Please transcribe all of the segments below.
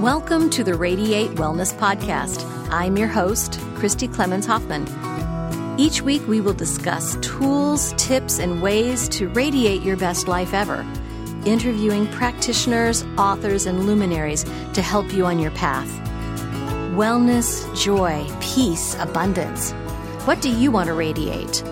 Welcome to the Radiate Wellness Podcast. I'm your host, Christy Clemens Hoffman. Each week, we will discuss tools, tips, and ways to radiate your best life ever, interviewing practitioners, authors, and luminaries to help you on your path. Wellness, joy, peace, abundance. What do you want to radiate?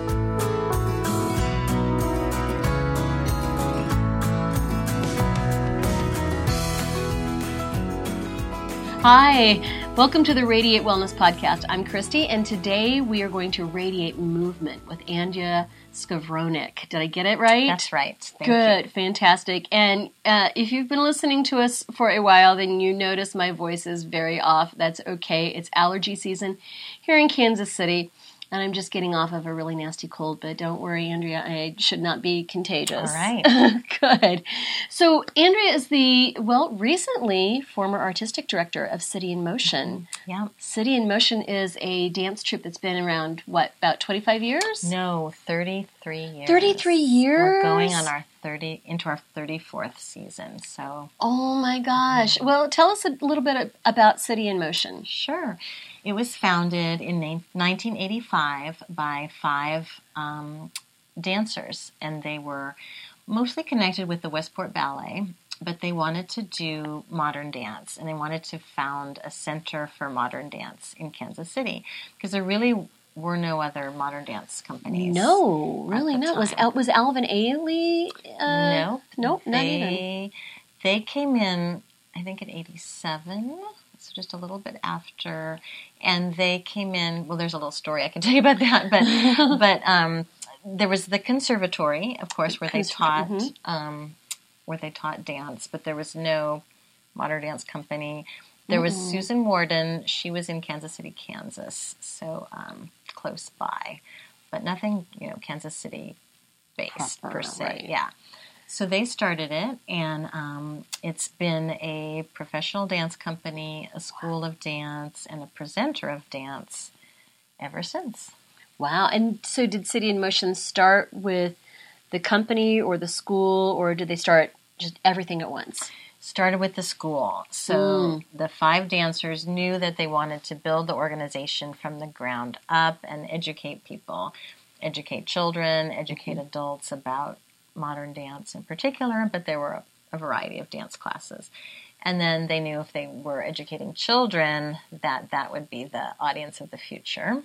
Hi, welcome to the Radiate Wellness Podcast. I'm Christy, and today we are going to radiate movement with Andrea Skofronick. Did I get it right? That's right. Thank Good, you. fantastic. And uh, if you've been listening to us for a while, then you notice my voice is very off. That's okay. It's allergy season here in Kansas City and I'm just getting off of a really nasty cold, but don't worry, Andrea, I should not be contagious. All right. Good. So, Andrea is the, well, recently former artistic director of City in Motion. Mm-hmm. Yeah. City in Motion is a dance troupe that's been around, what, about 25 years? No, 33 years. 33 years? We're going on our 30 into our 34th season. So, oh my gosh. Well, tell us a little bit about City in Motion. Sure. It was founded in 1985 by five um, dancers, and they were mostly connected with the Westport Ballet, but they wanted to do modern dance, and they wanted to found a center for modern dance in Kansas City because there really were no other modern dance companies. No, really not. Was was Alvin Ailey? Uh, no, nope, not even. They came in, I think, in '87 so just a little bit after. And they came in. Well, there's a little story I can tell you about that, but but um, there was the conservatory, of course, where they taught mm-hmm. um, where they taught dance, but there was no modern dance company. There was mm-hmm. Susan Warden. She was in Kansas City, Kansas, so um, close by, but nothing, you know, Kansas City based Proper, per se. Right. Yeah. So they started it, and um, it's been a professional dance company, a school of dance, and a presenter of dance ever since. Wow. And so did City in Motion start with the company or the school, or did they start just everything at once? Started with the school. So mm. the five dancers knew that they wanted to build the organization from the ground up and educate people, educate children, educate mm-hmm. adults about modern dance in particular, but there were a, a variety of dance classes. And then they knew if they were educating children that that would be the audience of the future.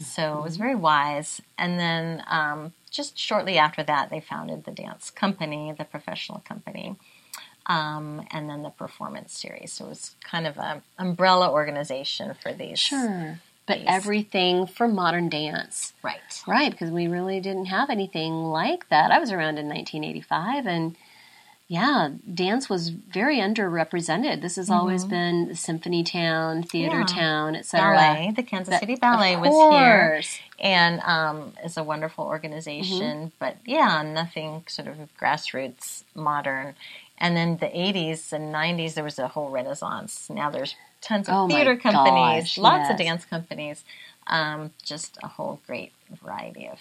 So it was very wise. And then um, just shortly after that, they founded the dance company, the professional company, um, and then the performance series. So it was kind of an umbrella organization for these sure but everything for modern dance. Right. Right, because we really didn't have anything like that. I was around in 1985 and yeah, dance was very underrepresented. This has mm-hmm. always been Symphony Town, Theater yeah. Town, etc. Ballet, the Kansas City Ballet was here, and um, is a wonderful organization. Mm-hmm. But yeah, nothing sort of grassroots modern. And then the 80s and 90s, there was a whole renaissance. Now there's tons of oh theater companies, gosh, lots yes. of dance companies, um, just a whole great variety of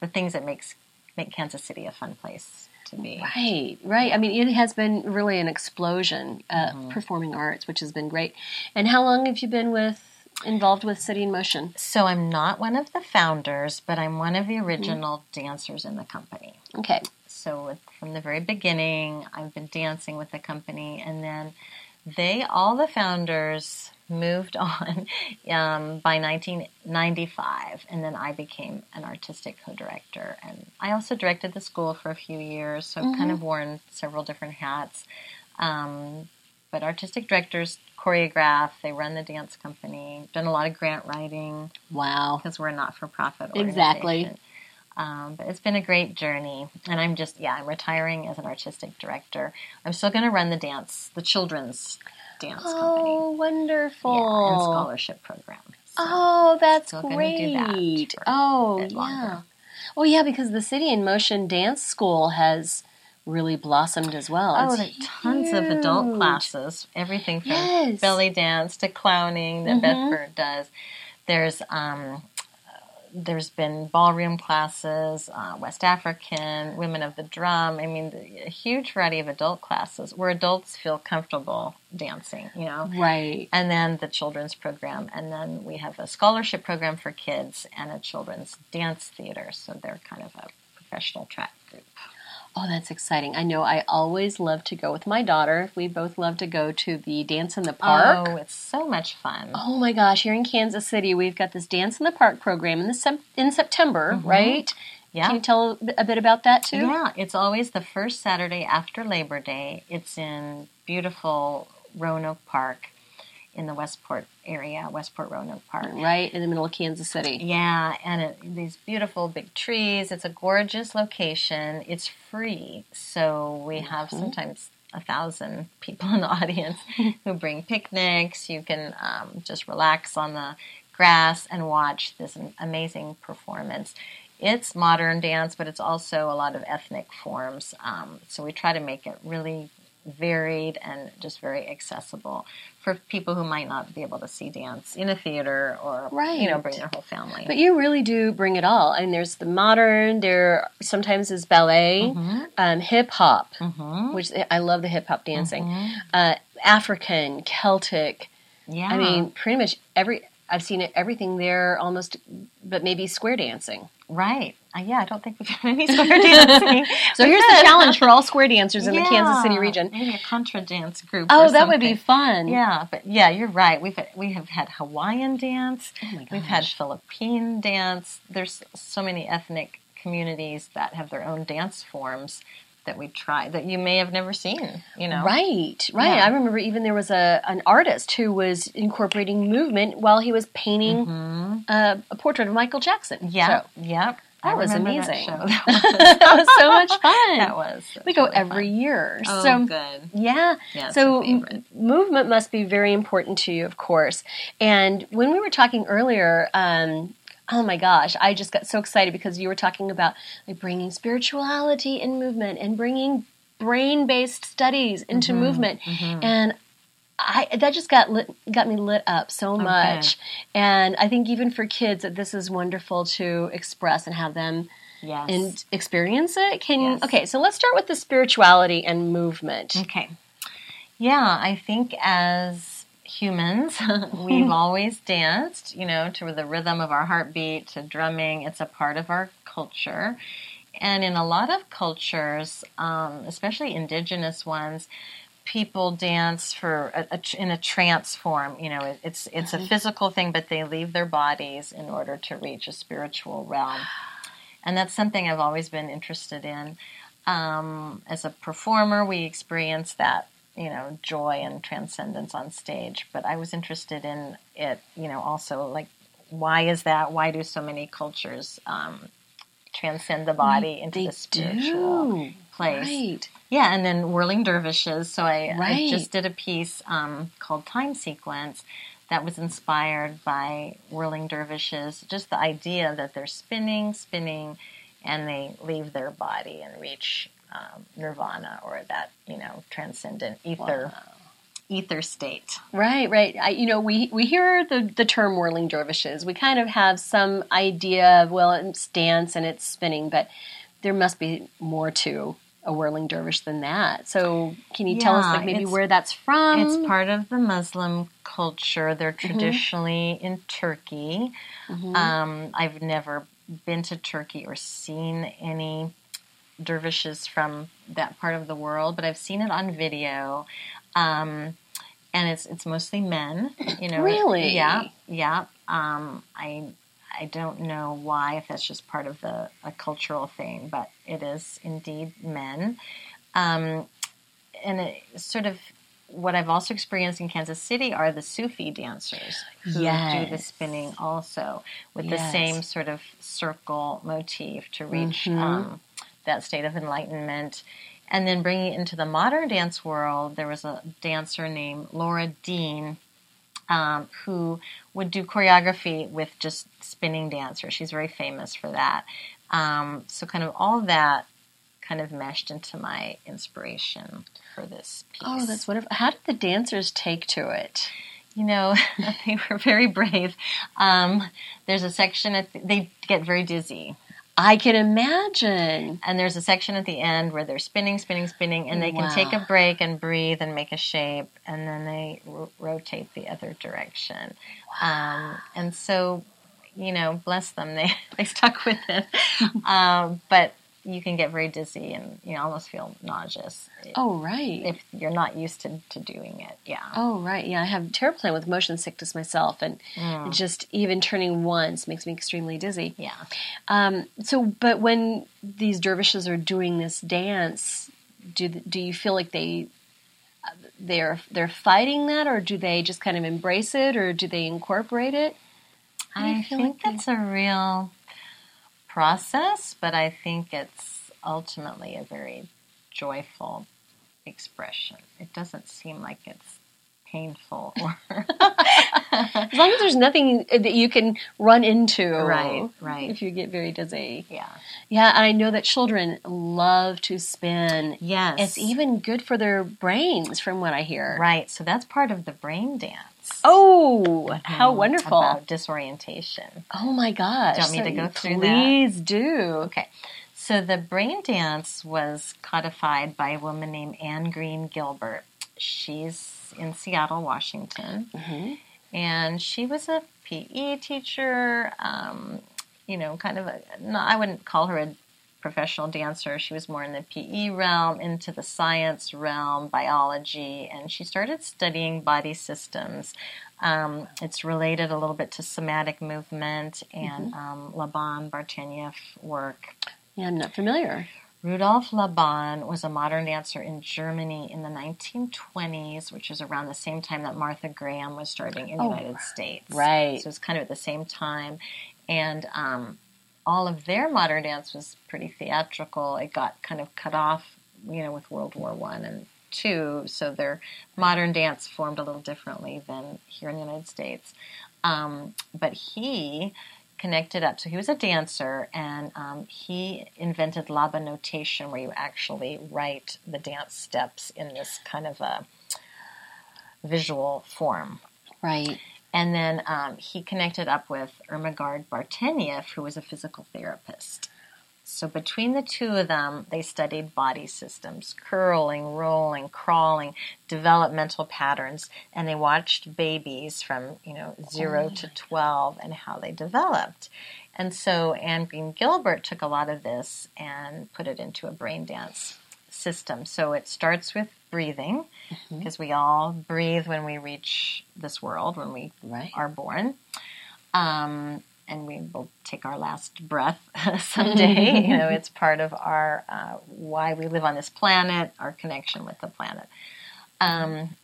the things that makes make Kansas City a fun place. to be. Right, right. I mean, it has been really an explosion, uh, performing arts, which has been great. And how long have you been with involved with City in Motion? So I'm not one of the founders, but I'm one of the original dancers in the company. Okay. So with, from the very beginning, I've been dancing with the company, and then they, all the founders, moved on um, by 1995, and then I became an artistic co-director, and I also directed the school for a few years. So I've kind of worn several different hats. Um, but artistic directors choreograph, they run the dance company, done a lot of grant writing Wow. because we're a not-for-profit organization. Exactly. Um, but it's been a great journey, and I'm just yeah, I'm retiring as an artistic director. I'm still going to run the dance, the children's dance Oh, company, wonderful. yeah, and scholarship program. So, Oh, that's Still that great. for Oh, yeah. longer. Oh, yeah, because the City in Motion Dance School has really blossomed as well. Oh, It's there are tons of adult classes, everything from Yes. belly dance to clowning that Bedford does. There's um, there's been ballroom classes, uh, West African, women of the drum. I mean, the, a huge variety of adult classes where adults feel comfortable dancing. You know, Right. and then the children's program, and then we have a scholarship program for kids and a children's dance theater. So they're kind of a professional track group. Oh, that's exciting. I know I always love to go with my daughter. We both love to go to the Dance in the Park. Oh, it's so much fun. Oh my gosh, here in Kansas City, we've got this Dance in the Park program in, the in September, right? Mm-hmm. Yeah. Can you tell a bit about that too? Yeah, it's always the first Saturday after Labor Day. It's in beautiful Roanoke Park in the Westport area, Westport Roanoke Park. Right in the middle of Kansas City. Yeah, and it, these beautiful big trees. It's a gorgeous location. It's free, so we have sometimes a thousand people in the audience who bring picnics. You can um, just relax on the grass and watch this amazing performance. It's modern dance, but it's also a lot of ethnic forms. Um, so we try to make it really varied and just very accessible for people who might not be able to see dance in a theater or right. you know bring their whole family. But you really do bring it all. And there's the modern, there sometimes is ballet, Mm-hmm. um, hip hop, which I love the hip hop dancing, Mm-hmm. uh, African, Celtic. yeah, I mean, pretty much every. I've seen it, everything there almost, but maybe square dancing. Right? Uh, yeah, I don't think we've done any square dancing. So here's the challenge for all square dancers in the Kansas City region. Maybe a contra dance group. Oh, that would be fun. Yeah, but yeah, you're right. We've we have had Hawaiian dance. Oh my We've had. Philippine dance. There's so many ethnic communities that have their own dance forms that we try that you may have never seen. You know, Right, right. Yeah. I remember even there was a an artist who was incorporating movement while he was painting uh, a portrait of Michael Jackson. Mm-hmm. Yeah, So, yep. That I was that amazing. show. That was, that was so much fun. that was. we go really every fun. year. Oh, so good. Yeah. Yeah, so m- movement must be very important to you, of course. And when we were talking earlier, um, oh my gosh, I just got so excited because you were talking about like bringing spirituality in movement and bringing brain-based studies into Mm-hmm, movement, and I that just got lit, got me lit up so much. And I think even for kids, that this is wonderful to express and have them Yes. and experience it. Can Yes. okay, so let's start with the spirituality and movement. Okay. Yeah, I think as humans, we've always danced, you know, to the rhythm of our heartbeat, to drumming. It's a part of our culture. And in a lot of cultures, um, especially indigenous ones, people dance for a, a, in a trance form. You know, it, it's it's a physical thing, but they leave their bodies in order to reach a spiritual realm. And that's something I've always been interested in. Um, as a performer, we experience that, you know, joy and transcendence on stage. But I was interested in it, you know, also like, why is that? Why do so many cultures um, transcend the body into They the spiritual do. place? Right. Yeah, and then whirling dervishes. So I, I just did a piece um, called Time Sequence that was inspired by whirling dervishes. Just the idea that they're spinning, spinning, and they leave their body and reach um, nirvana or that you know transcendent ether ether state. Right, right. I, you know, we, we hear the, the term whirling dervishes. We kind of have some idea of, well, it's dance and it's spinning, but there must be more to a whirling dervish than that. So, can you tell us like maybe where that's from? It's part of the Muslim culture. They're traditionally in Turkey. Um, I've never been to Turkey or seen any dervishes from that part of the world, but I've seen it on video. Um, and it's it's mostly men, you know. Really? Yeah, yeah. Um, I I don't know why if that's just part of the a cultural thing, but it is indeed men. Um, and it sort of what I've also experienced in Kansas City are the Sufi dancers who do the spinning also with Yes. the same sort of circle motif to reach Mm-hmm. um, that state of enlightenment. And then bringing it into the modern dance world, there was a dancer named Laura Dean um, who would do choreography with just spinning dancers. She's very famous for that. Um, so, kind of all that kind of meshed into my inspiration for this piece. oh, that's wonderful. How did the dancers take to it? you know, they were very brave. Um, there's a section at the, they get very dizzy. I can imagine. And there's a section at the end where they're spinning, spinning, spinning, and they can take a break and breathe and make a shape, and then they ro- rotate the other direction. Um, and so, you know, bless them, they they stuck with it. um, but you can get very dizzy and you know almost feel nauseous Oh, right. if you're not used to, to doing it. Yeah. Oh right, yeah. I have terrible time with motion sickness myself, and Mm. just even turning once makes me extremely dizzy. Yeah. Um, so, but when these dervishes are doing this dance, do do you feel like they they're they're fighting that, or do they just kind of embrace it, or do they incorporate it? How do you I feel think like that's a real process, but I think it's ultimately a very joyful expression. It doesn't seem like it's painful or As long as there's nothing that you can run into, Right, right. If you get very dizzy, yeah. yeah. I know that children love to spin. Yes. It's even good for their brains, from what I hear. right. So that's part of the brain dance. Oh, how Mhm, wonderful! About disorientation. Oh my gosh! Do you want me So to go through that? Please do. Okay. So the brain dance was codified by a woman named Anne Green Gilbert. She's in Seattle, Washington. And she was a PE teacher, um, you know, kind of a, no, I wouldn't call her a professional dancer. She was more in the PE realm, into the science realm, biology, and she started studying body systems. Um, it's related a little bit to somatic movement and um, Laban Bartenieff work. Yeah, I'm not familiar. Rudolf Laban was a modern dancer in Germany in the 1920s, which is around the same time that Martha Graham was starting in the Oh, United States. right. So it's kind of at the same time. And um, all of their modern dance was pretty theatrical. It got kind of cut off, you know, with World War One and Two. So their modern dance formed a little differently than here in the United States. Um, but he connected up. So he was a dancer, and um, he invented Labanotation, where you actually write the dance steps in this kind of a visual form. Right. And then um, he connected up with Irmgard Bartenieff, who was a physical therapist. So between the two of them, they studied body systems, curling, rolling, crawling, developmental patterns, and they watched babies from you know zero to twelve and how they developed. And so Anne Green Gilbert took a lot of this and put it into a brain dance system. So it starts with breathing, because we all breathe when we reach this world, when we Right. are born. Um, and we will take our last breath someday. you know, it's part of our uh, why we live on this planet, our connection with the planet. Um,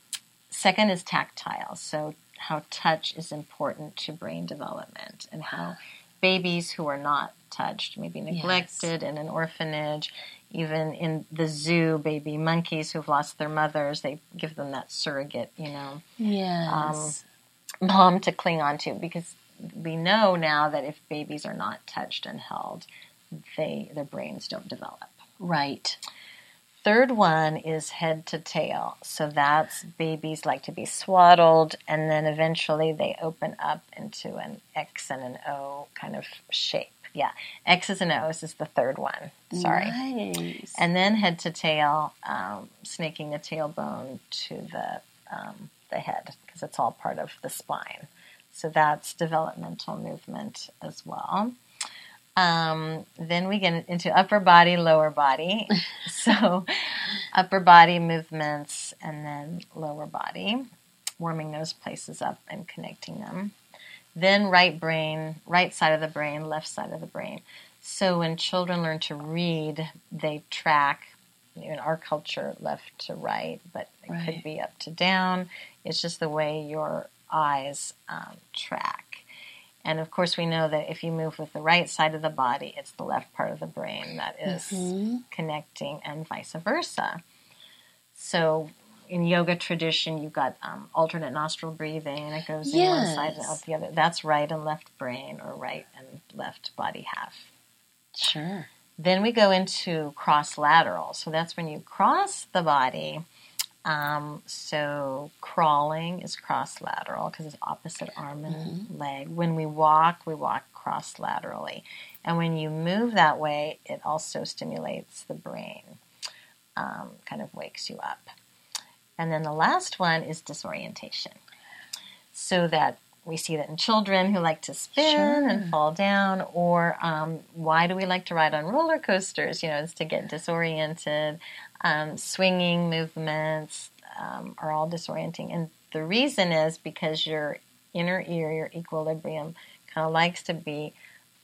second is tactile. So, how touch is important to brain development, and how babies who are not touched, maybe neglected in an orphanage, even in the zoo, baby monkeys who've lost their mothers, they give them that surrogate, you know, um, Yes. mom to cling on to because we know now that if babies are not touched and held, they their brains don't develop. right. Third one is head to tail. So that's babies like to be swaddled and then eventually they open up into an X and an O kind of shape. Yeah, X's and O's is the third one. Sorry. Nice. And then head to tail, um, snaking the tailbone to the um, the head because it's all part of the spine. So that's developmental movement as well. Um, then we get into upper body, lower body. so upper body movements and then lower body, warming those places up and connecting them. Then right brain, right side of the brain, left side of the brain. So when children learn to read, they track in our culture left to right, but it Right. could be up to down. It's just the way your eyes um, track. And of course, we know that if you move with the right side of the body, it's the left part of the brain that is connecting, and vice versa. So, in yoga tradition, you've got um, alternate nostril breathing, it goes in one side and out the other. That's right and left brain, or right and left body half. sure. Then we go into cross lateral. So that's when you cross the body. Um, so crawling is cross lateral because it's opposite arm and leg. When we walk, we walk cross laterally. And when you move that way, it also stimulates the brain, um, kind of wakes you up. And then the last one is disorientation. So that we see that in children who like to spin and fall down, or um, why do we like to ride on roller coasters? You know, it's to get disoriented. Um, swinging movements um, are all disorienting, and the reason is because your inner ear, your equilibrium, kind of likes to be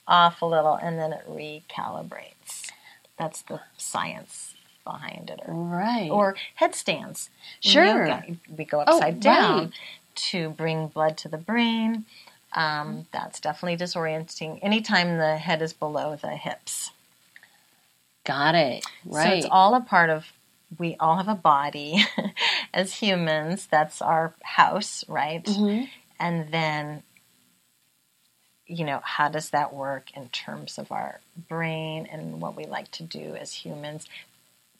off a little, and then it recalibrates. That's the science behind it, or Right. or headstands. Sure. yoga, we go Oh, upside down right. to bring blood to the brain. Um, that's definitely disorienting. Anytime the head is below the hips, Got it. Right. so it's all a part of. We all have a body as humans. That's our house, right? Mm-hmm. And then, you know, how does that work in terms of our brain and what we like to do as humans?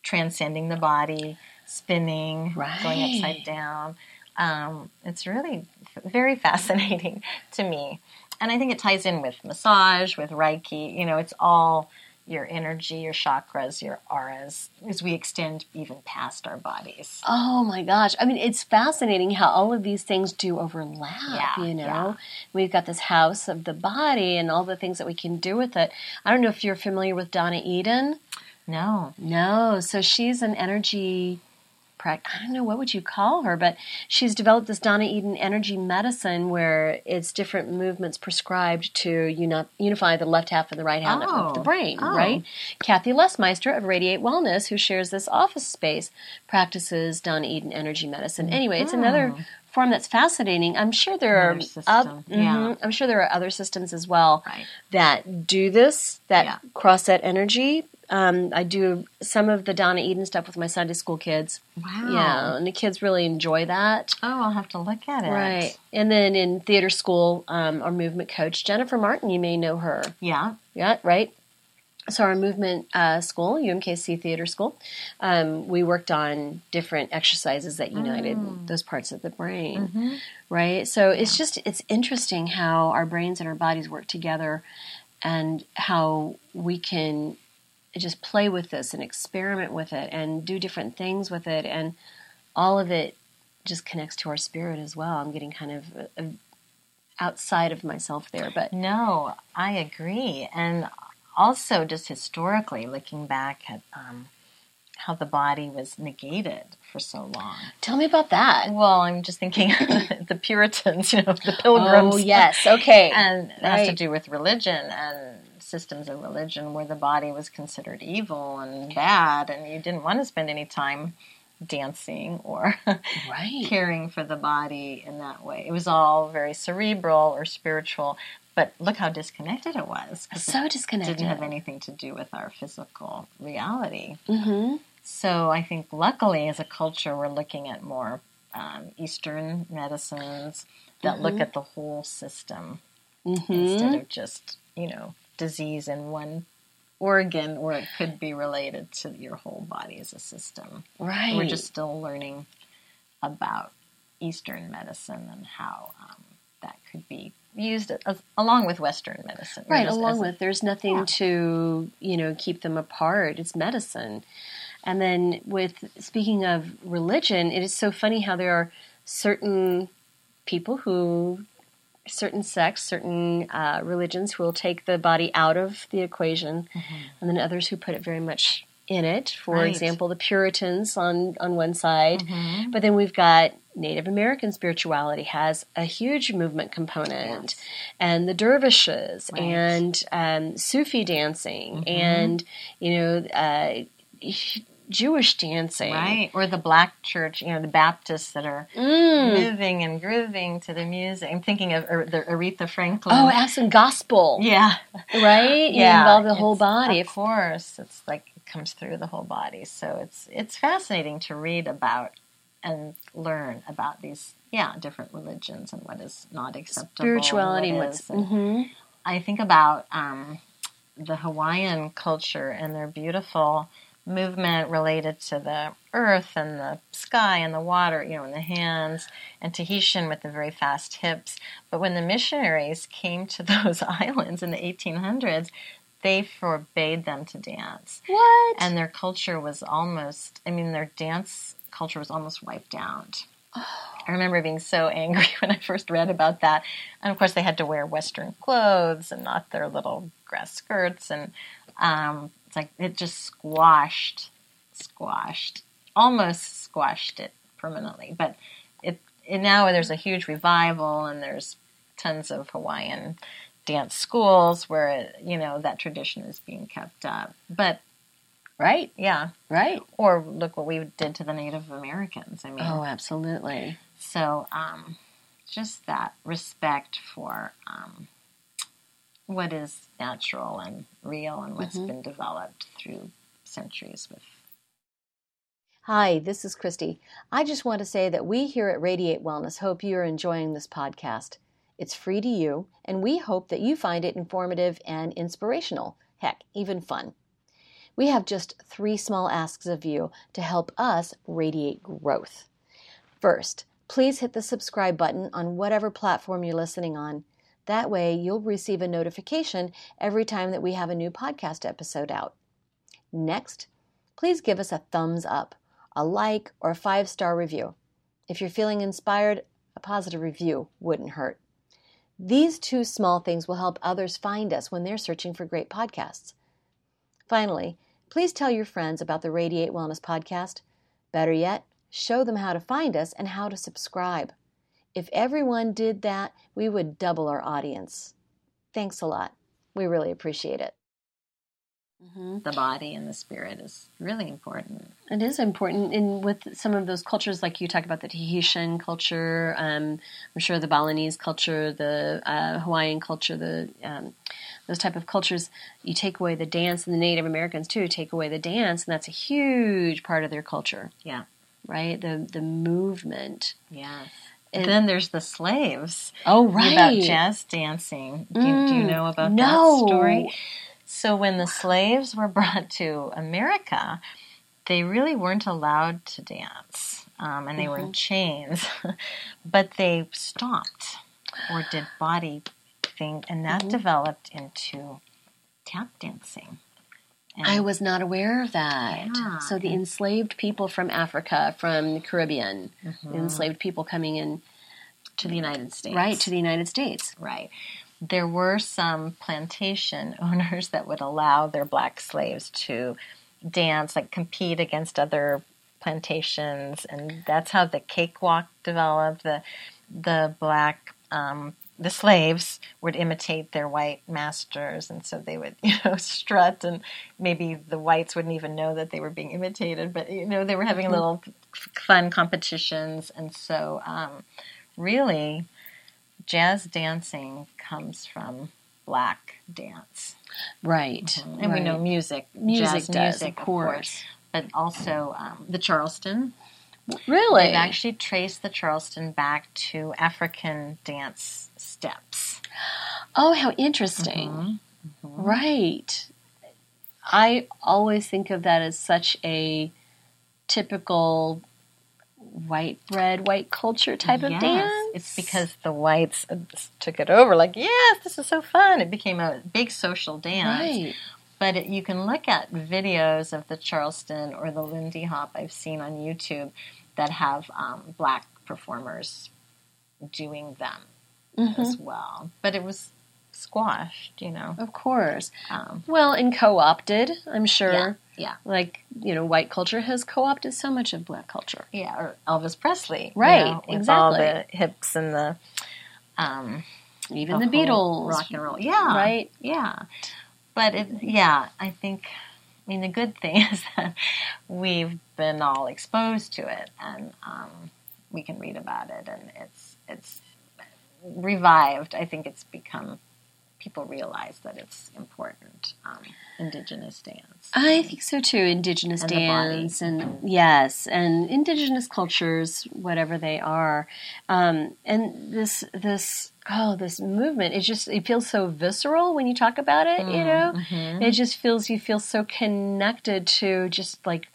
Transcending the body, spinning, going upside down. Um, it's really f- very fascinating to me. And I think it ties in with massage, with Reiki. You know, it's all your energy, your chakras, your auras, as we extend even past our bodies. Oh my gosh. I mean, it's fascinating how all of these things do overlap, Yeah, you know? yeah. We've got this house of the body and all the things that we can do with it. I don't know if you're familiar with Donna Eden. No. No, so she's an energy I don't know what would you call her, but she's developed this Donna Eden energy medicine where it's different movements prescribed to uni- unify the left half and the right half of the Oh, brain, oh. right? Kathy Lesmeister of Radiate Wellness, who shares this office space, practices Donna Eden energy medicine. Mm-hmm. Anyway, it's another form that's fascinating. I'm sure there Another are system, oth- yeah. Mm-hmm, I'm sure there are other systems as well Right. that do this, that Yeah. cross that energy. Um, I do some of the Donna Eden stuff with my Sunday school kids. Wow. Yeah, and the kids really enjoy that. Oh, I'll have to look at it. Right. And then in theater school, um, our movement coach, Jennifer Martin, you may know her. Yeah. Yeah, right. So our movement uh, school, UMKC Theater School, um, we worked on different exercises that united those parts of the brain, right? So it's just it's interesting how our brains and our bodies work together, and how we can just play with this and experiment with it and do different things with it, and all of it just connects to our spirit as well. I'm getting kind of uh, outside of myself there, but No, I agree. And also, just historically, looking back at um, how the body was negated for so long. tell me about that. Well, I'm just thinking the Puritans, you know, the pilgrims. Oh yes, okay. And it has to do with religion and systems of religion where the body was considered evil and bad, and you didn't want to spend any time dancing or Right. caring for the body in that way. It was all very cerebral or spiritual, but look how disconnected it was. so it disconnected. didn't have anything to do with our physical reality. hmm So I think, luckily, as a culture, we're looking at more um, Eastern medicines that look at the whole system Mm-hmm. instead of just, you know, disease in one organ, or it could be related to your whole body as a system. Right. We're just still learning about Eastern medicine and how um, that could be used as, along with Western medicine. Right, Just along as a- with there's nothing Yeah. to you know keep them apart. It's medicine, and then with speaking of religion, it is so funny how there are certain people who certain sects, certain uh, religions who will take the body out of the equation, and then others who put it very much in it. For Right. example, the Puritans on on one side, but then we've got Native American spirituality has a huge movement component, and the dervishes Right. and um, Sufi dancing, and you know. Uh, Jewish dancing, Right, or the black church, you know, the Baptists that are Mm. moving and grooving to the music. I'm thinking of the Aretha Franklin. Oh, Aspen gospel, yeah, right? You yeah. involve the whole it's- body. Of course, it's like it comes through the whole body. So it's it's fascinating to read about and learn about these yeah different religions and what is not acceptable, spirituality and what what's. And mhm. I think about um, the Hawaiian culture and their beautiful movement related to the earth and the sky and the water, you know, and the hands, and Tahitian with the very fast hips. But when the missionaries came to those islands in the 1800s, they forbade them to dance. what? And their culture was almost, I mean, their dance culture was almost wiped out. Oh. I remember being so angry when I first read about that. And of course, they had to wear Western clothes and not their little grass skirts. And um, it's like it just squashed, squashed, almost squashed it permanently. But it, it now there's a huge revival and there's tons of Hawaiian dance schools where you know that tradition is being kept up. But right, yeah, right. or look what we did to the Native Americans. I mean, Oh, absolutely. so um, just that respect for um, what is natural and real and what's mm-hmm. been developed through centuries with Hi, this is Christy. I just want to say that we here at Radiate Wellness hope you're enjoying this podcast. It's free to you, and we hope that you find it informative and inspirational. Heck, even fun. We have just three small asks of you to help us radiate growth. First, please hit the subscribe button on whatever platform you're listening on. That way, you'll receive a notification every time that we have a new podcast episode out. Next, please give us a thumbs up, a like, or a five star review. If you're feeling inspired, a positive review wouldn't hurt. These two small things will help others find us when they're searching for great podcasts. Finally, please tell your friends about the Radiate Wellness Podcast. Better yet, show them how to find us and how to subscribe. If everyone did that, we would double our audience. Thanks a lot. We really appreciate it. the body and the spirit is really important. It is important in with some of those cultures, like you talk about the Tahitian culture. Um, I'm sure the Balinese culture, the uh, Hawaiian culture, the um, those type of cultures. You take away the dance, and the Native Americans too take away the dance, and that's a huge part of their culture, Yeah. right? The the movement. Yes. And- then there's the slaves. Oh, right. About jazz dancing. Do, you- do you mm, know about no. that story? So when the slaves were brought to America, they really weren't allowed to dance, um, and they were in mm-hmm. chains. but they stopped or did body thing, and that mm-hmm. developed into tap dancing. And I was not aware of that. Yeah. So the enslaved people from Africa, from the Caribbean, Mm-hmm. the enslaved people coming in to the United States, right to the United States. Right. There were some plantation owners that would allow their black slaves to dance, like compete against other plantations, and that's how the cakewalk developed. The the black um, the slaves would imitate their white masters, and so they would you know strut, and maybe the whites wouldn't even know that they were being imitated, but you know they were having little fun competitions, and so um, really jazz dancing comes from black dance. Right. And we know music, Music does, music, of course. but also um, the Charleston. Really? They've actually traced the Charleston back to African dance steps. Oh, how interesting. Right. I always think of that as such a typical white bread, white culture type of dance. It's because the whites uh, took it over. Like, yes, this is so fun. It became a big social dance. right. But it, you can look at videos of the Charleston or the Lindy Hop I've seen on YouTube that have um, black performers doing them Mm-hmm. as well. But it was squashed, you know. Of course. Um, Well, and co-opted, I'm sure. yeah, yeah, Like you know, white culture has co-opted so much of black culture. yeah. Or Elvis Presley, you Right, know, with all the hips and the um, Even the, whole Beatles, rock and roll. Yeah, right? Yeah, but it, yeah, I think. I mean, the good thing is that we've been all exposed to it, and um, we can read about it, and it's it's revived. I think it's become people realize that it's important. Um, indigenous dance. I think so too. Indigenous And dance, and yes, and indigenous cultures, whatever they are, um, and this this oh this movement. It just it feels so visceral when you talk about it. You know, it just feels you feel so connected to just like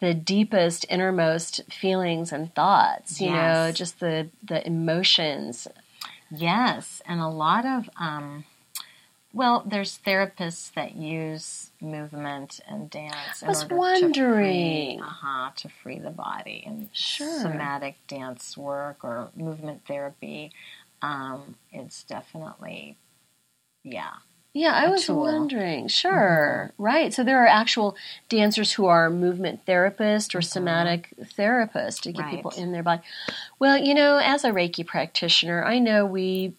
the deepest, innermost feelings and thoughts. You know, just the the emotions. Yes, and a lot of um, well, there's therapists that use movement and dance. I was wondering. to free, uh-huh, to free the body and Sure. somatic dance work or movement therapy. Um, it's definitely, yeah, Yeah, I was tool. wondering. Mm-hmm. Sure. Right. So there are actual dancers who are movement therapists or mm-hmm. somatic therapists to get people in their body. Well, you know, as a Reiki practitioner, I know we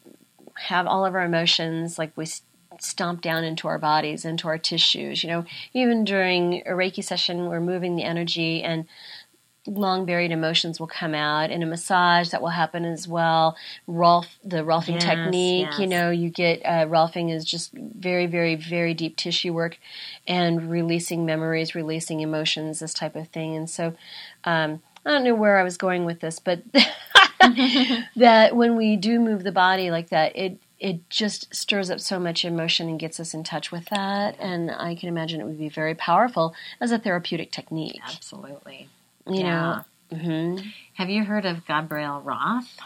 have all of our emotions like we stomp down into our bodies, into our tissues. You know, even during a Reiki session, we're moving the energy and long buried emotions will come out and a massage that will happen as well. Rolf the rolfing Yes, technique you know you get uh, rolfing is just very very very deep tissue work and releasing memories releasing emotions this type of thing. And so um, i don't know where i was going with this but that when we do move the body like that it it just stirs up so much emotion and gets us in touch with that. And i can imagine it would be very powerful as a therapeutic technique. Absolutely. You yeah. know hmm Have you heard of Gabrielle Roth?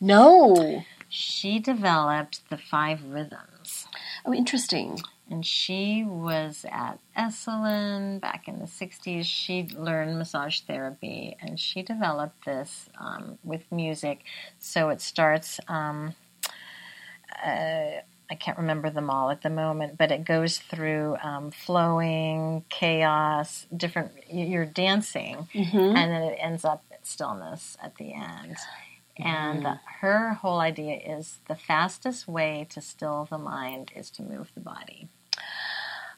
no She developed the five rhythms. oh interesting And she was at Esalen back in the 60s. She learned massage therapy and she developed this um, with music. So it starts, um, uh, I can't remember them all at the moment, but it goes through um, flowing, chaos, different, you're dancing, and then it ends up at stillness at the end. And her whole idea is the fastest way to still the mind is to move the body.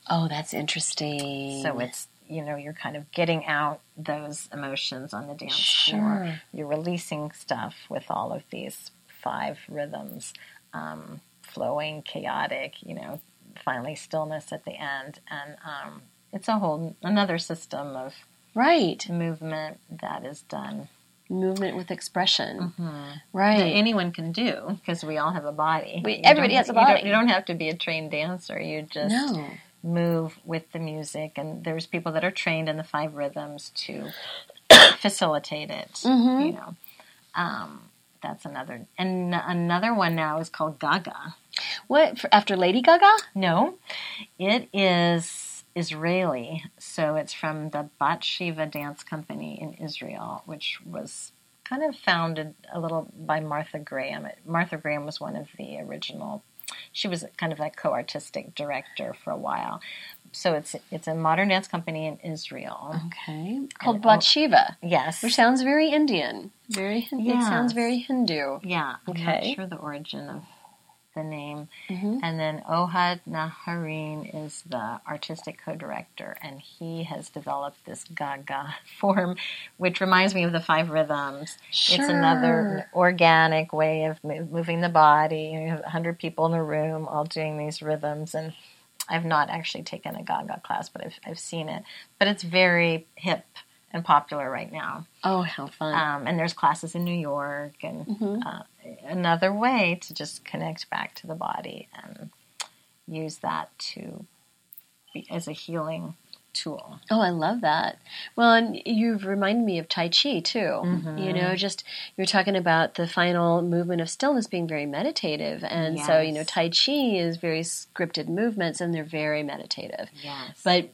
oh that's interesting So it's you know you're kind of getting out those emotions on the dance Sure. floor. You're releasing stuff with all of these five rhythms, um, flowing, chaotic. You know, finally stillness at the end, and um, it's a whole another system of right movement that is done movement with expression that right anyone can do because we all have a body. We- everybody has a you don't- body. You don't, have to be a trained dancer. You just no move with the music and there's people that are trained in the five rhythms to facilitate it Mhm. you know um, that's another and another one now is called gaga. What for, after lady gaga? No it is israeli. So it's from the Batsheva dance company in israel which was kind of founded a little by martha graham. Martha graham was one of the original she was kind of a co-artistic director for a while so it's it's a modern dance company in israel. Okay. Called And- Batsheva. Yes. Which sounds very indian. Very it sounds very hindu. Yeah. I'm Okay. not sure the origin of the name. Mhm. and then ohad naharin is the artistic co-director and he has developed this gaga form which reminds me of the five rhythms. Sure. it's another organic way of moving the body. You have 100 people in a room all doing these rhythms and i've not actually taken a gaga class but i've, I've seen it. But it's very hip and popular right now. Oh how fun. Um, and there's classes in New York, and Mm-hmm. uh, another way to just connect back to the body and use that to be, as a healing tool. Oh, I love that. Well, and you've reminded me of Tai Chi too. Mm-hmm. You know, just you're talking about the final movement of stillness being very meditative. And so, you know, Tai Chi is very scripted movements and they're very meditative. Yes. But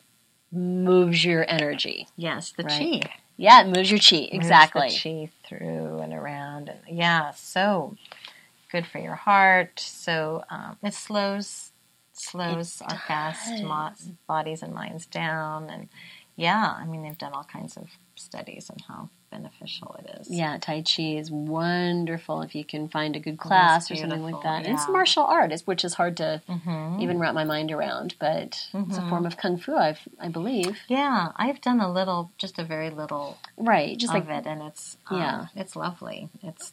moves your energy. yes, the Right. chi. Yeah, it moves your chi. Moves Exactly. the chi through and around. And yeah, so good for your heart. So um, it slows slows our fast mo- bodies and minds down. And yeah, I mean they've done all kinds of studies on how beneficial it is. Yeah, Tai Chi is wonderful if you can find a good class or something like that. And It's yeah. martial art, which is hard to Mm-hmm. even wrap my mind around, but it's a form of kung fu, I've, I believe. Yeah, I've done a little, just a very little Right, just like it, and it's um, Yeah. it's lovely. It's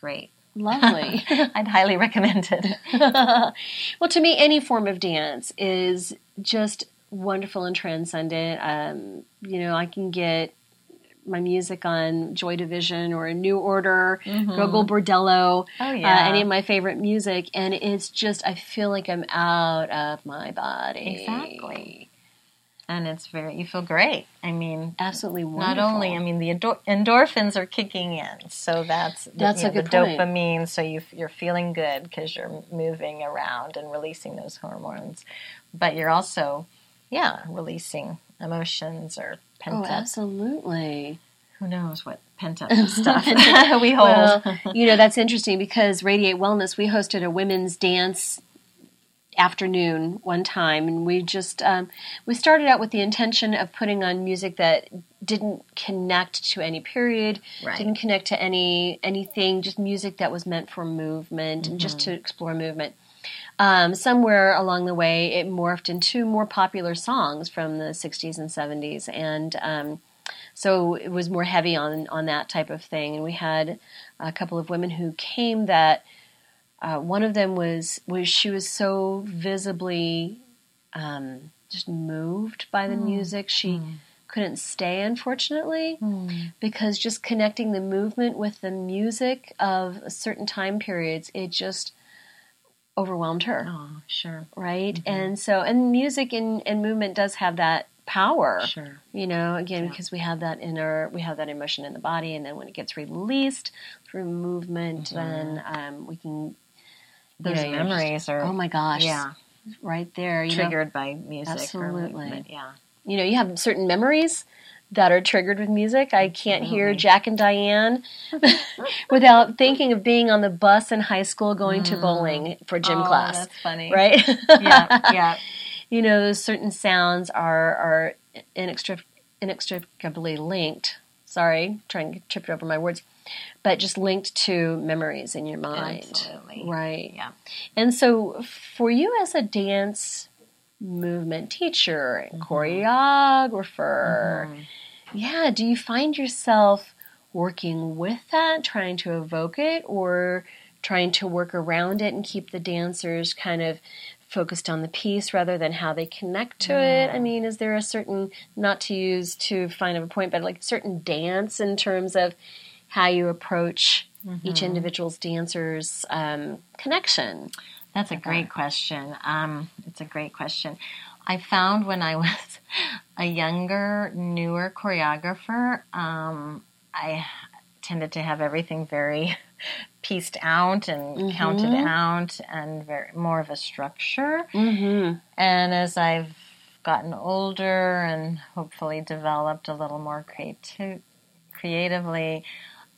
great. Lovely. I'd highly recommend it. well, to me, any form of dance is just wonderful and transcendent. Um, you know, I can get my music on Joy Division or a New Order, Gogol Bordello, Oh, uh, yeah. any of my favorite music, and it's just I feel like I'm out of my body. Exactly. And it's very, you feel great. I mean, absolutely wonderful. not only, I mean, the endor- endorphins are kicking in, so that's the, That's you a know, good the point. dopamine. So you, you're feeling good because you're moving around and releasing those hormones, but you're also, yeah, releasing emotions or pent Oh, up. absolutely. Who knows what pent up stuff we hold. Well, you know, that's interesting because Radiate Wellness, we hosted a women's dance afternoon one time and we just um, we started out with the intention of putting on music that didn't connect to any period Right. didn't connect to any anything just music that was meant for movement and just to explore movement. Um, somewhere along the way it morphed into more popular songs from the 60s and 70s and um, so it was more heavy on on that type of thing. And we had a couple of women who came that uh, one of them was was she was so visibly um, just moved by the music. She couldn't stay unfortunately because just connecting the movement with the music of certain time periods it just overwhelmed her. Oh, sure, right? And so and music and, and movement does have that power sure. you know again because we have that inner we have that emotion in the body and then when it gets released through movement then um, we can you. Those you're memories just- are, oh my gosh yeah, right there you know triggered by music. or Absolutely. movement, yeah. you know you have certain memories that are triggered with music i can't hear jack and diane without thinking of being on the bus in high school going to bowling for gym Mm. Oh, class that's funny. right yeah, yeah. you know those certain sounds are are inextric- inextricably linked sorry trying to trip over my words but just linked to memories in your mind Absolutely. right Yeah. and so for you as a dance movement teacher and Mm-hmm. choreographer yeah do you find yourself working with that trying to evoke it or trying to work around it and keep the dancers kind of focused on the piece rather than how they connect to it i mean is there a certain not to use too fine of a point but like certain dance in terms of how you approach each individual's dancer's um, connection That's a great question. Um, it's a great question. I found when I was a younger, newer choreographer, um, I tended to have everything very pieced out and counted out and very more of a structure. mm-hmm. And as I've gotten older and hopefully developed a little more creati- creatively,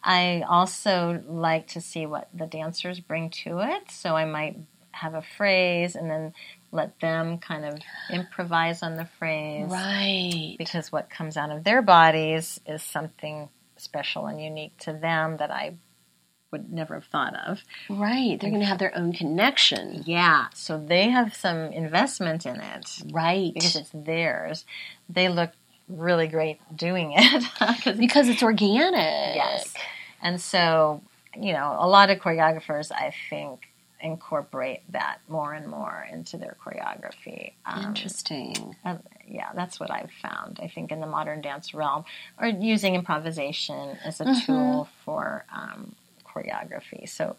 I also like to see what the dancers bring to it. So I might have a phrase and then let them kind of improvise on the phrase. Right. Because what comes out of their bodies is something special and unique to them that I would never have thought of. right. They're going to have their own connection. Yeah, so they have some investment in it. Right. Because it's theirs. They look really great doing it. because it's organic. Yes, and so you know, a lot of choreographers, I think, incorporate that more and more into their choreography. Um, interesting uh, yeah, that's what I've found. I think in the modern dance realm, or using improvisation as a tool for um, choreography. So,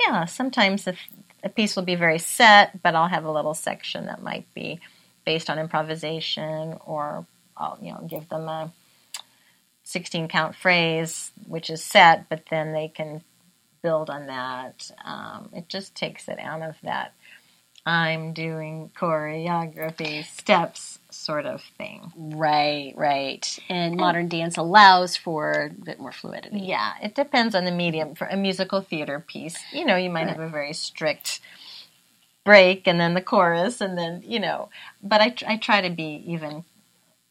yeah, sometimes if a piece will be very set, but I'll have a little section that might be based on improvisation or I'll you know give them a 16 count phrase, which is set, but then they can build on that. Um, it just takes it out of that I'm doing choreography steps sort of thing. Right, right. And modern dance allows for a bit more fluidity. Yeah, it depends on the medium. For a musical theater piece, you know, you might have a very strict break and then the chorus and then, you know, but I, I try to be even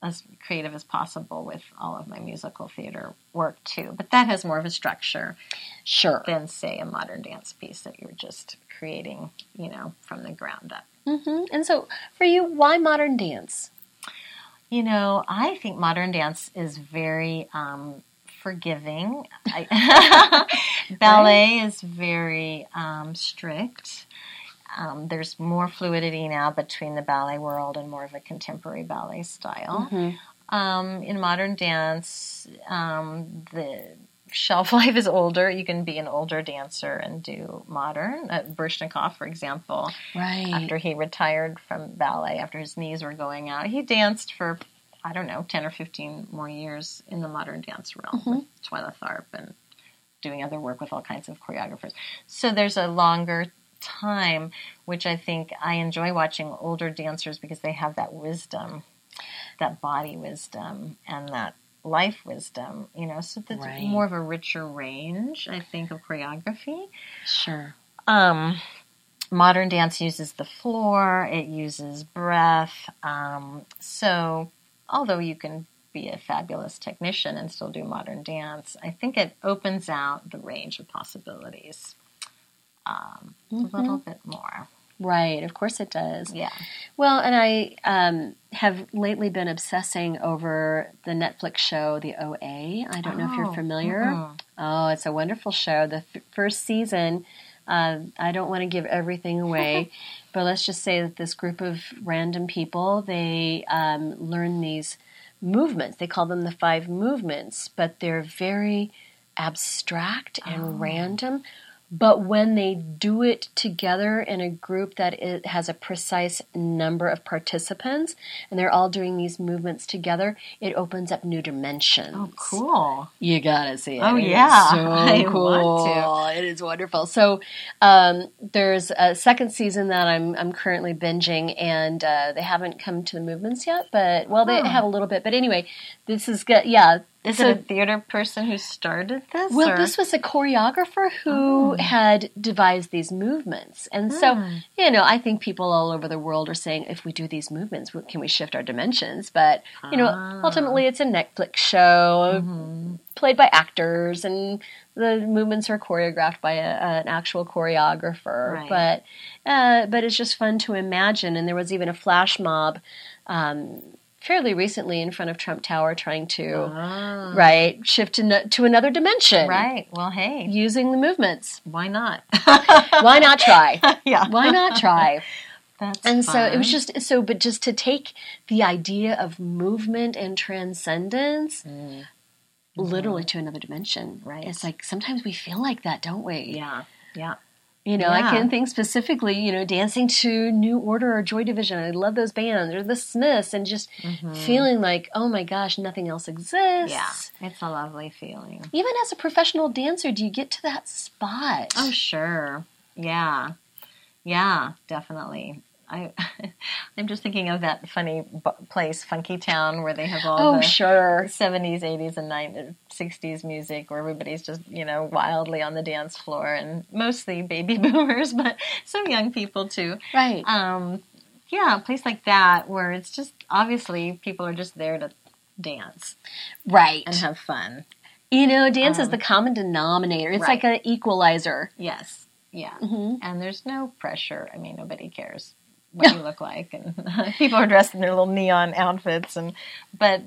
as creative as possible with all of my musical theater work too. But that has more of a structure Sure. than, say, a modern dance piece that you're just creating, you know, from the ground up. hmm And so, for you, why modern dance? You know, I think modern dance is very um, forgiving. I, ballet is very um, strict. Um, there's more fluidity now between the ballet world and more of a contemporary ballet style. Um, in modern dance, um, the shelf life is older. You can be an older dancer and do modern. Uh, Baryshnikov, for example, Right. after he retired from ballet, after his knees were going out, he danced for, I don't know, 10 or 15 more years in the modern dance realm with Twyla Tharp and doing other work with all kinds of choreographers. So there's a longer time, which I think I enjoy watching older dancers because they have that wisdom, that body wisdom, and that life wisdom, you know, so that's Right. more of a richer range, I think, of choreography. Sure. Um, modern dance uses the floor, it uses breath. Um, so, although you can be a fabulous technician and still do modern dance, I think it opens out the range of possibilities um, a little bit more. Right. Of course it does. Yeah. Well, and I um, have lately been obsessing over the Netflix show, The OA. I don't know if you're Oh, familiar. mm-mm. Oh, it's a wonderful show. The f- first season, uh, I don't want to give everything away, but let's just say that this group of random people they um, learn these movements. They call them the five movements, but they're very abstract and random. But when they do it together in a group that it has a precise number of participants and they're all doing these movements together, it opens up new dimensions. Oh, cool. You gotta see it. Oh, It is yeah. so I cool. It is wonderful. So um, there's a second season that I'm I'm currently binging, and uh, they haven't come to the movements yet, but well, they Huh. have a little bit. But anyway, this is good. Yeah. Is So- it a theater person who started this? well, or- this was a choreographer who Oh. had devised these movements. And so, Hmm. you know, I think people all over the world are saying, if we do these movements, can we shift our dimensions? But, you know, Ah. ultimately it's a Netflix show Mm-hmm. played by actors and the movements are choreographed by a, an actual choreographer. Right. But, uh, but it's just fun to imagine. And there was even a flash mob, um, fairly recently in front of Trump Tower trying to, Ah. right, shift to, no- to another dimension Right. Well, hey, using the movements. why not? Why not try? yeah. Why not try? That's And so it was just so, but just to take the idea of movement and transcendence literally to another dimension. Right. It's like sometimes we feel like that, don't we? Yeah. Yeah. You know, I can think specifically, you know, dancing to New Order or Joy Division. I love those bands or the Smiths and just mm-hmm. feeling like, oh my gosh, nothing else exists. Yeah. It's a lovely feeling. Even as a professional dancer, do you get to that spot? Oh, sure. Yeah. Yeah, definitely. I, I'm just thinking of that funny b- place, Funky Town, where they have all Oh, the sure. 70s, 80s, and 90s, 60s music, where everybody's just, you know, wildly on the dance floor, and mostly baby boomers, but some young people too. Right. Um, yeah, a place like that where it's just obviously people are just there to dance right. and have fun. You know, dance is the common denominator. It's Um, right. like an equalizer. Yes, yeah, Mm-hmm. and there's no pressure. I mean, nobody cares what you look like, and people are dressed in their little neon outfits, and but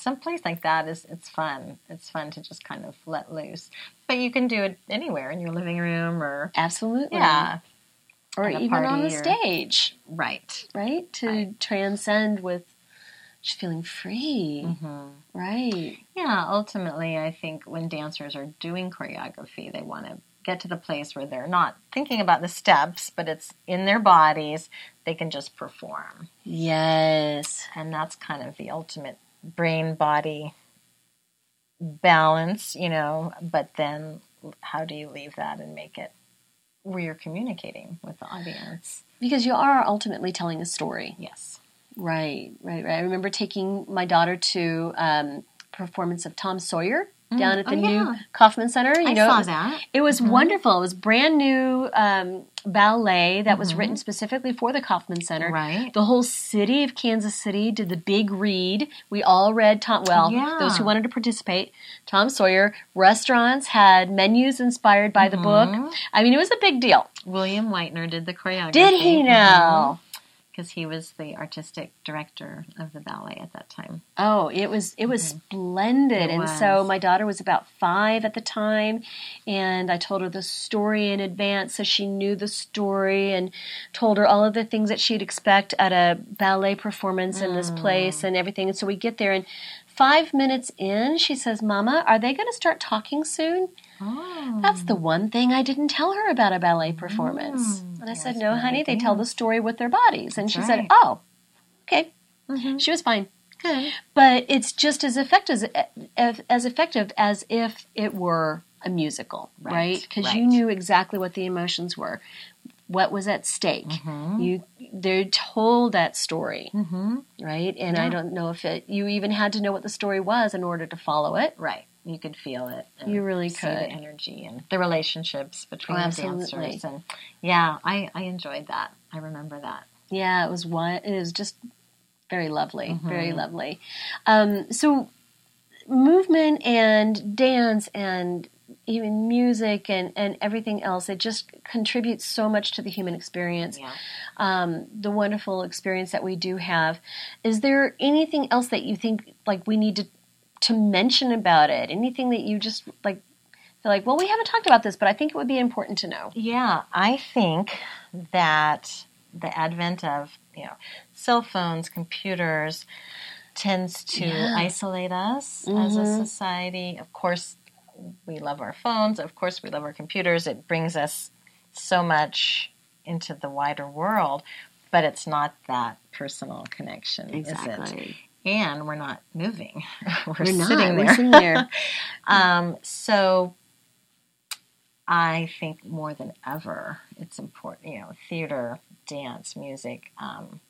some place like that is it's fun. It's fun to just kind of let loose, but you can do it anywhere in your living room or Absolutely. yeah, Or even on the or- stage, right. right? To transcend with just feeling free. Mm-hmm. Right. Yeah, ultimately, I think when dancers are doing choreography, they want to get to the place where they're not thinking about the steps, but it's in their bodies. They can just perform. Yes. And that's kind of the ultimate brain body balance, you know, but then how do you leave that and make it where you're communicating with the audience? Because you are ultimately telling a story. Yes. Right, right, right. I remember taking my daughter to um, performance of Tom Sawyer down at the Oh, new yeah. Kauffman Center. You I know, saw it was, that. Mm-hmm. Wonderful. It was brand new um, ballet that was Mm-hmm. written specifically for the Kauffman Center. Right. The whole city of Kansas City did the big read. We all read Tom. Well, Yeah. those who wanted to participate, Tom Sawyer. Restaurants had menus inspired by the book. I mean, it was a big deal. William Whitener did the choreography. Did he now? Because he was the artistic director of the ballet at that time. Oh, it was it was mm-hmm. splendid. It and so my daughter was about 5 at the time and I told her the story in advance so she knew the story and told her all of the things that she'd expect at a ballet performance in this place mm. and everything. And so we get there and 5 minutes in, she says, "Mama, are they going to start talking soon?" Oh. That's the one thing I didn't tell her about a ballet performance. and I said, "No, honey, they tell the story with their bodies." And she said, "Oh, okay." She was fine Good. but it's just as effective as, as effective as if it were a musical, right? Right, Because you knew exactly what the emotions were, what was at stake. Mm-hmm. You they told that story, right? And I don't know if it. You even had to know what the story was in order to follow it. Right. You could feel it. and You really see the energy and the relationships between Oh, the dancers. And yeah, I, I enjoyed that. I remember that. Yeah, it was one. It was just very lovely, Mm-hmm. very lovely. Um, so, movement and dance and even music and, and everything else, it just contributes so much to the human experience. Yeah. Um, the wonderful experience that we do have. Is there anything else that you think like we need to to mention about it? Anything that you just like feel like, well, we haven't talked about this, but I think it would be important to know. Yeah, I think that the advent of you know cell phones, computers tends to Yeah. isolate us as a mm-hmm. society. Of course, we love our phones. Of course, we love our computers. It brings us so much into the wider world, but it's not that personal connection, is it? And we're not moving. we're, We're not. sitting We're there. sitting there. Um, so I think more than ever, it's important, you know, theater, dance, music, um,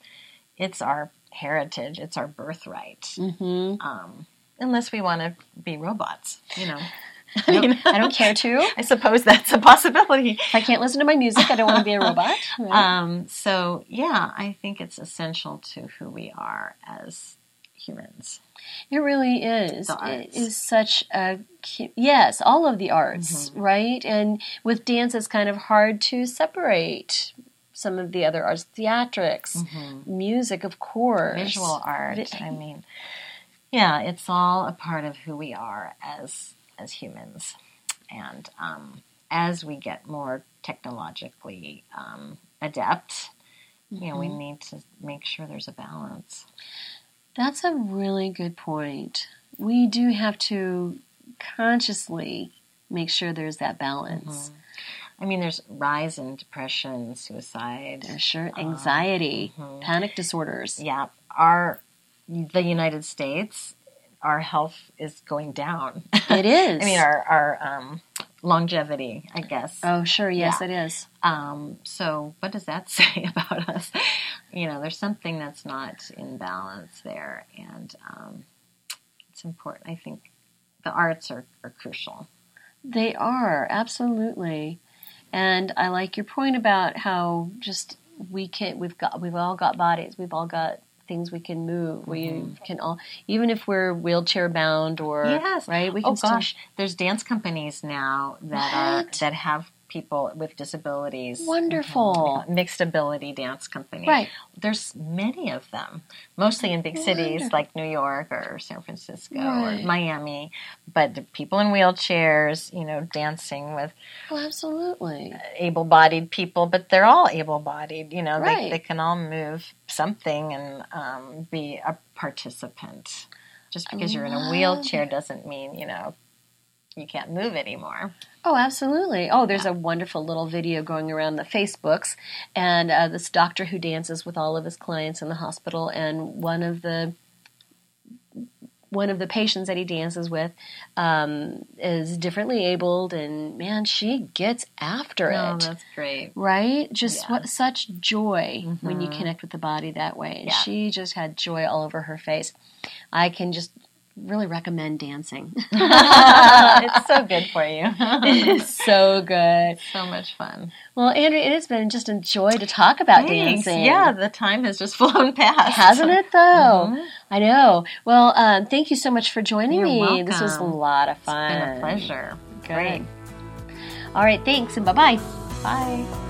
it's our heritage, it's our birthright. hmm Um, unless we want to be robots, you know. I don't, I don't care to. I suppose that's a possibility. If I can't listen to my music, I don't want to be a robot. Right? Um, so, yeah, I think it's essential to who we are as humans. it really is. Arts. is such a yes, all of the arts, Mm-hmm. right? And with dance, it's kind of hard to separate some of the other arts, theatrics, music, of course, Mm-hmm. Visual art, Vi- I mean, yeah, it's all a part of who we are as as humans, and um, as we get more technologically um, adept, you know, we Mm-hmm. need to make sure there's a balance. That's a really good point. We do have to consciously make sure there's that balance. I mean, there's rise in depression, suicide. Sure anxiety, mm-hmm. panic disorders. Yeah, our the United States, our health is going down. It is. I mean, our our um, longevity, I guess. oh, sure, yes, Yeah. it is. Um, so, what does that say about us? You know, there's something that's not in balance there, and um, it's important. I think the arts are, are crucial. They are absolutely, and I like your point about how just we can't. We've got. We've all got bodies. We've all got things we can move. We mm-hmm. can all, even if we're wheelchair bound or Yes, right. We oh, can oh still- gosh, there's dance companies now that are that have people with disabilities. Wonderful. Mixed ability dance company. Right. There's many of them, mostly in big cities like New York or San Francisco Right. or Miami. But people in wheelchairs, you know, dancing with Oh, absolutely. able-bodied people, but they're all able-bodied. You know, Right. they they can all move something and um, be a participant. Just because you're in a wheelchair doesn't mean you know you can't move anymore. Oh, absolutely. Oh, there's a wonderful little video going around the Facebooks, and uh, this doctor who dances with all of his clients in the hospital, and one of the one of the patients that he dances with um, is differently abled, and man, she gets after Oh, it. that's great. Right? Just Yeah. what such joy when you connect with the body that way. And Yeah. she just had joy all over her face. I can just really recommend dancing. it's so good for you. it's so good. so much fun. Well, Andrea, it has been just a joy to talk about Thanks. dancing. Yeah, the time has just flown past. Hasn't it though? I know. Well, um, thank you so much for joining You're me. This was a lot of It's fun. been a pleasure. Good. Great. All right, thanks and bye bye. Bye.